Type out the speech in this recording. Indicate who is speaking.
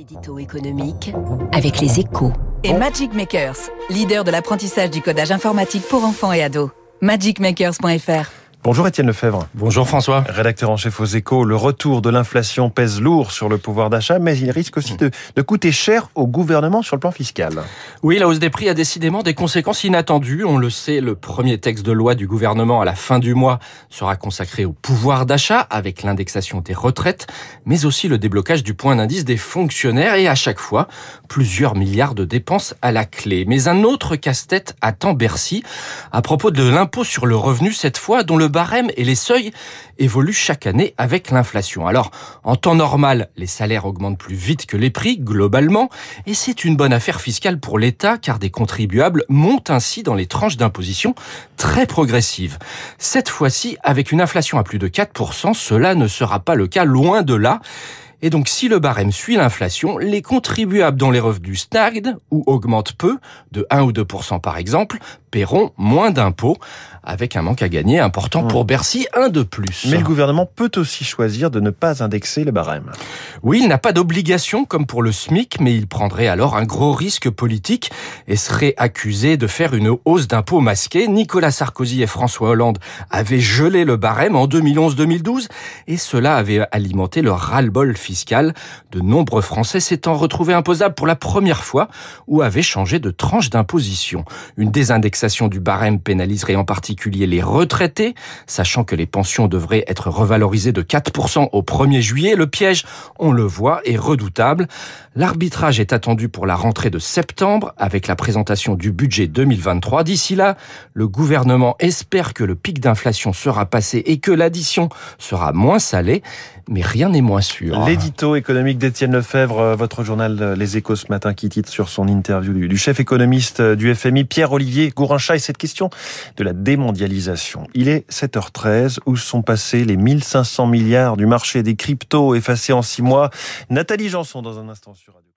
Speaker 1: L'édito économique avec les échos.
Speaker 2: Et Magic Makers, leader de l'apprentissage du codage informatique pour enfants et ados. magicmakers.fr
Speaker 3: Bonjour Étienne Lefebvre.
Speaker 4: Bonjour François.
Speaker 3: Rédacteur en chef aux échos, le retour de l'inflation pèse lourd sur le pouvoir d'achat, mais il risque aussi de, de, coûter cher au gouvernement sur le plan fiscal.
Speaker 4: Oui, la hausse des prix a décidément des conséquences inattendues. On le sait, le premier texte de loi du gouvernement à la fin du mois sera consacré au pouvoir d'achat avec l'indexation des retraites, mais aussi le déblocage du point d'indice des fonctionnaires et à chaque fois, plusieurs milliards de dépenses à la clé. Mais un autre casse-tête attend Bercy à propos de l'impôt sur le revenu, cette fois dont le barème et les seuils évoluent chaque année avec l'inflation. Alors, en temps normal, les salaires augmentent plus vite que les prix, globalement, et c'est une bonne affaire fiscale pour l'État, car des contribuables montent ainsi dans les tranches d'imposition très progressives. Cette fois-ci, avec une inflation à plus de 4%, cela ne sera pas le cas, loin de là. Et donc, si le barème suit l'inflation, les contribuables dont les revenus stagnent ou augmentent peu, de 1 ou 2% par exemple, paieront moins d'impôts, avec un manque à gagner important pour Bercy, un de plus.
Speaker 3: Mais le gouvernement peut aussi choisir de ne pas indexer le barème.
Speaker 4: Oui, il n'a pas d'obligation comme pour le SMIC, mais il prendrait alors un gros risque politique et serait accusé de faire une hausse d'impôts masquée. Nicolas Sarkozy et François Hollande avaient gelé le barème en 2011-2012 et cela avait alimenté le ras-le-bol fiscal. De nombreux Français s'étant retrouvés imposables pour la première fois ou avaient changé de tranche d'imposition. Une désindexation du barème pénaliserait en particulier les retraités, sachant que les pensions devraient être revalorisées de 4% au 1er juillet. Le piège, on le voit, est redoutable. L'arbitrage est attendu pour la rentrée de septembre avec la présentation du budget 2023. D'ici là, le gouvernement espère que le pic d'inflation sera passé et que l'addition sera moins salée, mais rien n'est moins sûr.
Speaker 3: L'édito économique d'Étienne Lefebvre, votre journal Les Échos ce matin qui titre sur son interview du chef économiste du FMI, Pierre-Olivier Gourincha, et cette question de la démondialisation. Il est 7h13, où sont passés les 1500 milliards du marché des cryptos effacés en six mois? Nathalie Janson dans un instant sur Radio.